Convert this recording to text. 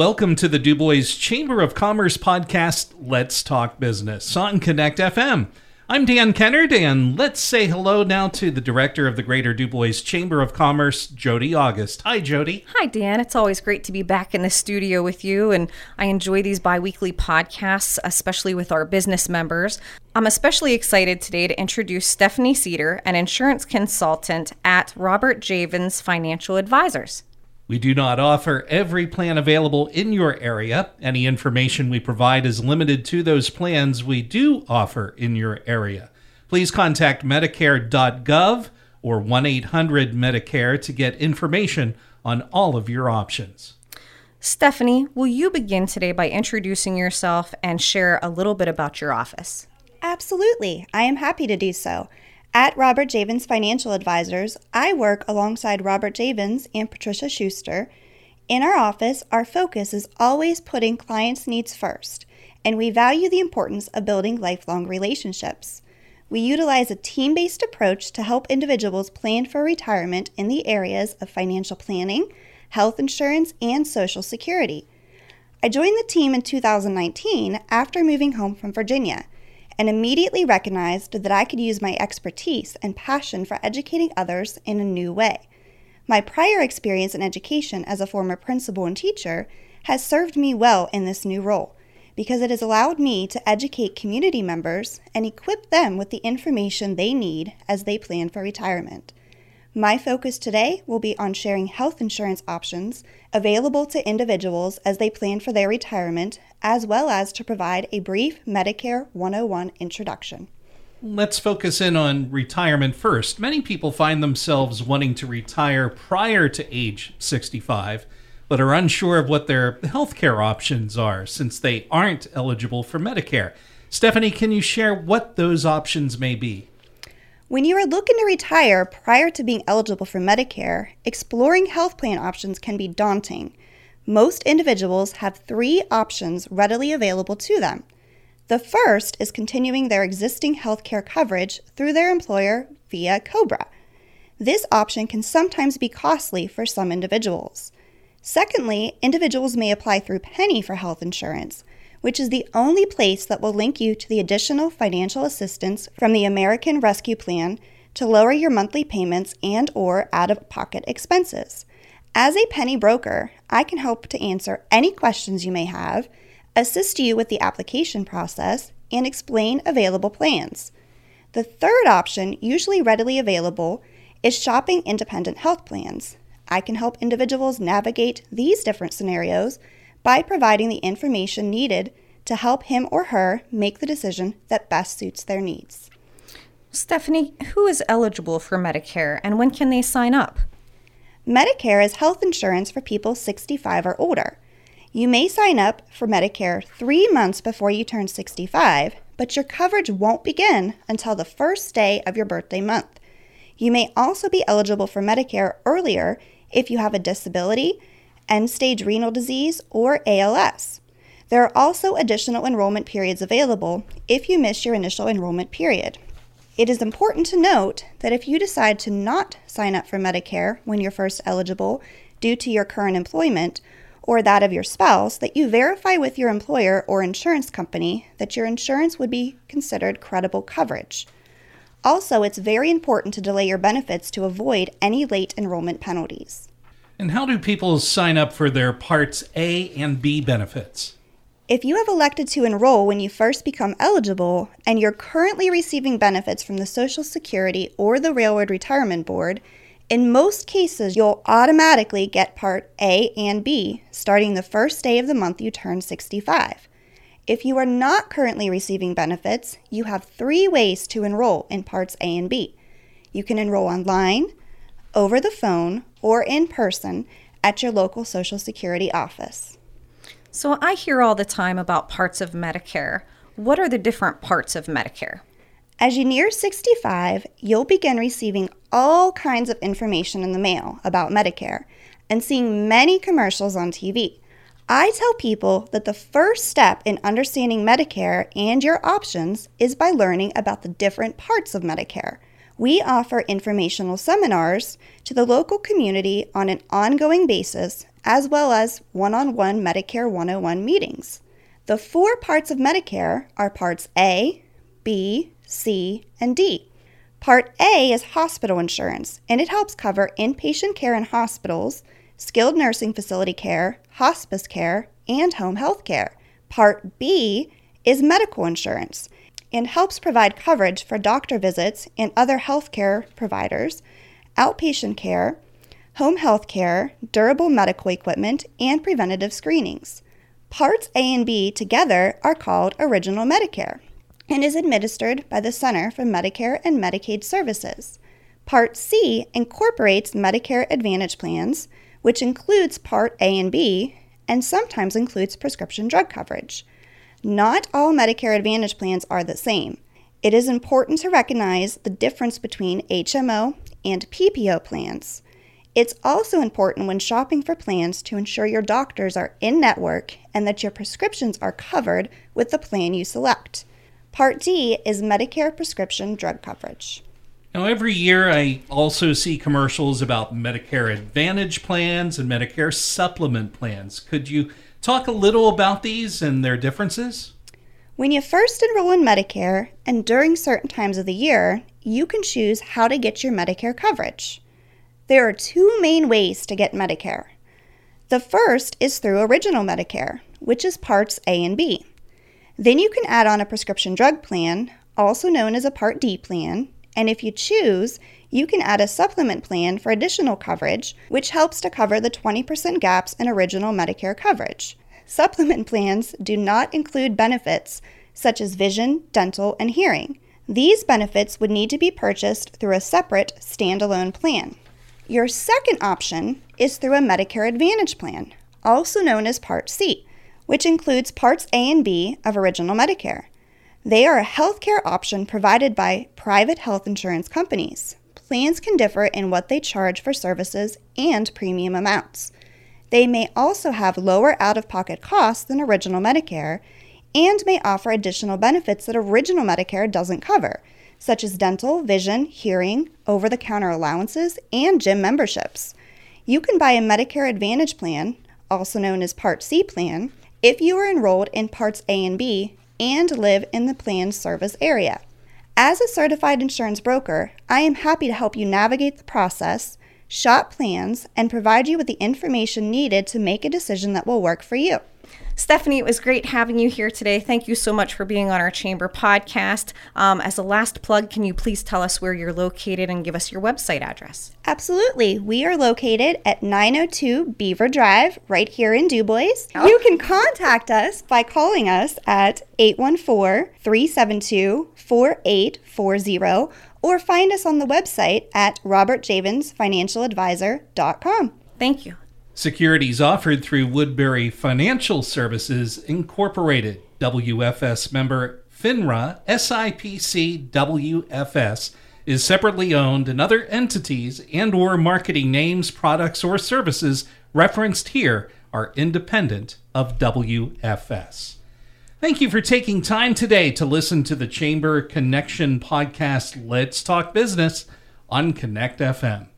Welcome to the Du Bois Chamber of Commerce podcast, Let's Talk Business on Connect FM. I'm Dan Kennard, and let's say hello now to the director of the Greater Du Bois Chamber of Commerce, Jody August. Hi, Jody. Hi, Dan. It's always great to be back in the studio with you, and I enjoy these bi weekly podcasts, especially with our business members. I'm especially excited today to introduce Stephanie Cedar, an insurance consultant at Robert Javens Financial Advisors. We do not offer every plan available in your area. Any information we provide is limited to those plans we do offer in your area. Please contact Medicare.gov or 1 800 Medicare to get information on all of your options. Stephanie, will you begin today by introducing yourself and share a little bit about your office? Absolutely. I am happy to do so. At Robert Javens Financial Advisors, I work alongside Robert Javens and Patricia Schuster. In our office, our focus is always putting clients' needs first, and we value the importance of building lifelong relationships. We utilize a team based approach to help individuals plan for retirement in the areas of financial planning, health insurance, and Social Security. I joined the team in 2019 after moving home from Virginia and immediately recognized that I could use my expertise and passion for educating others in a new way. My prior experience in education as a former principal and teacher has served me well in this new role because it has allowed me to educate community members and equip them with the information they need as they plan for retirement. My focus today will be on sharing health insurance options available to individuals as they plan for their retirement, as well as to provide a brief Medicare 101 introduction. Let's focus in on retirement first. Many people find themselves wanting to retire prior to age 65, but are unsure of what their healthcare options are since they aren't eligible for Medicare. Stephanie, can you share what those options may be? When you are looking to retire prior to being eligible for Medicare, exploring health plan options can be daunting. Most individuals have three options readily available to them. The first is continuing their existing health care coverage through their employer via COBRA. This option can sometimes be costly for some individuals. Secondly, individuals may apply through Pennie for health insurance, which is the only place that will link you to the additional financial assistance from the American Rescue Plan to lower your monthly payments and or out-of-pocket expenses. As a Pennie broker, I can help to answer any questions you may have, assist you with the application process, and explain available plans. The third option, usually readily available, is shopping independent health plans. I can help individuals navigate these different scenarios by providing the information needed to help him or her make the decision that best suits their needs. Stephanie, who is eligible for Medicare and when can they sign up? Medicare is health insurance for people 65 or older. You may sign up for Medicare three months before you turn 65, but your coverage won't begin until the first day of your birthday month. You may also be eligible for Medicare earlier if you have a disability, end stage renal disease, or ALS. There are also additional enrollment periods available if you miss your initial enrollment period. It is important to note that if you decide to not sign up for Medicare when you're first eligible due to your current employment or that of your spouse, that you verify with your employer or insurance company that your insurance would be considered credible coverage. Also, it's very important to delay your benefits to avoid any late enrollment penalties. And how do people sign up for their Parts A and B benefits? If you have elected to enroll when you first become eligible and you're currently receiving benefits from the Social Security or the Railroad Retirement Board, in most cases you'll automatically get Part A and B starting the first day of the month you turn 65. If you are not currently receiving benefits, you have three ways to enroll in Parts A and B. You can enroll online, over the phone, or in person at your local Social Security office. So I hear all the time about parts of Medicare. What are the different parts of Medicare? As you near 65, you'll begin receiving all kinds of information in the mail about Medicare and seeing many commercials on TV. I tell people that the first step in understanding Medicare and your options is by learning about the different parts of Medicare. We offer informational seminars to the local community on an ongoing basis as well as one on one Medicare 101 meetings. The four parts of Medicare are Parts A, B, C, and D. Part A is hospital insurance, and it helps cover inpatient care in hospitals, skilled nursing facility care, hospice care, and home health care. Part B is medical insurance and helps provide coverage for doctor visits and other healthcare providers, outpatient care, home health care, durable medical equipment, and preventative screenings. Parts A and B together are called Original Medicare and is administered by the Center for Medicare and Medicaid Services. Part C incorporates Medicare Advantage plans, which includes Part A and B and sometimes includes prescription drug coverage. Not all Medicare Advantage plans are the same. It is important to recognize the difference between HMO and PPO plans. It's also important when shopping for plans to ensure your doctors are in network and that your prescriptions are covered with the plan you select. Part D is Medicare prescription drug coverage. Now, every year I also see commercials about Medicare Advantage plans and Medicare Supplement plans. Could you talk a little about these and their differences? When you first enroll in Medicare and during certain times of the year, you can choose how to get your Medicare coverage. There are two main ways to get Medicare. The first is through Original Medicare, which is Parts A and B. Then you can add on a prescription drug plan, also known as a Part D plan, and if you choose, you can add a supplement plan for additional coverage, which helps to cover the 20% gaps in original Medicare coverage. Supplement plans do not include benefits such as vision, dental, and hearing. These benefits would need to be purchased through a separate standalone plan. Your second option is through a Medicare Advantage plan, also known as Part C, which includes Parts A and B of Original Medicare. They are a healthcare option provided by private health insurance companies. Plans can differ in what they charge for services and premium amounts. They may also have lower out of pocket costs than Original Medicare and may offer additional benefits that Original Medicare doesn't cover, such as dental, vision, hearing, over the counter allowances, and gym memberships. You can buy a Medicare Advantage plan, also known as Part C plan, if you are enrolled in Parts A and B and live in the planned service area. As a certified insurance broker, I am happy to help you navigate the process, shop plans, and provide you with the information needed to make a decision that will work for you. Stephanie, it was great having you here today. Thank you so much for being on our Chamber podcast. Um, as a last plug, can you please tell us where you're located and give us your website address? Absolutely. We are located at 902 Beaver Drive, right here in DuBois. Oh. You can contact us by calling us at 814 372 4840 or find us on the website at robertjavensfinancialadvisor.com. Thank you. Securities offered through Woodbury Financial Services Incorporated, WFS member FINRA SIPC WFS is separately owned and other entities and or marketing names, products or services referenced here are independent of WFS. Thank you for taking time today to listen to the Chamber Connection podcast Let's Talk Business on Connect FM.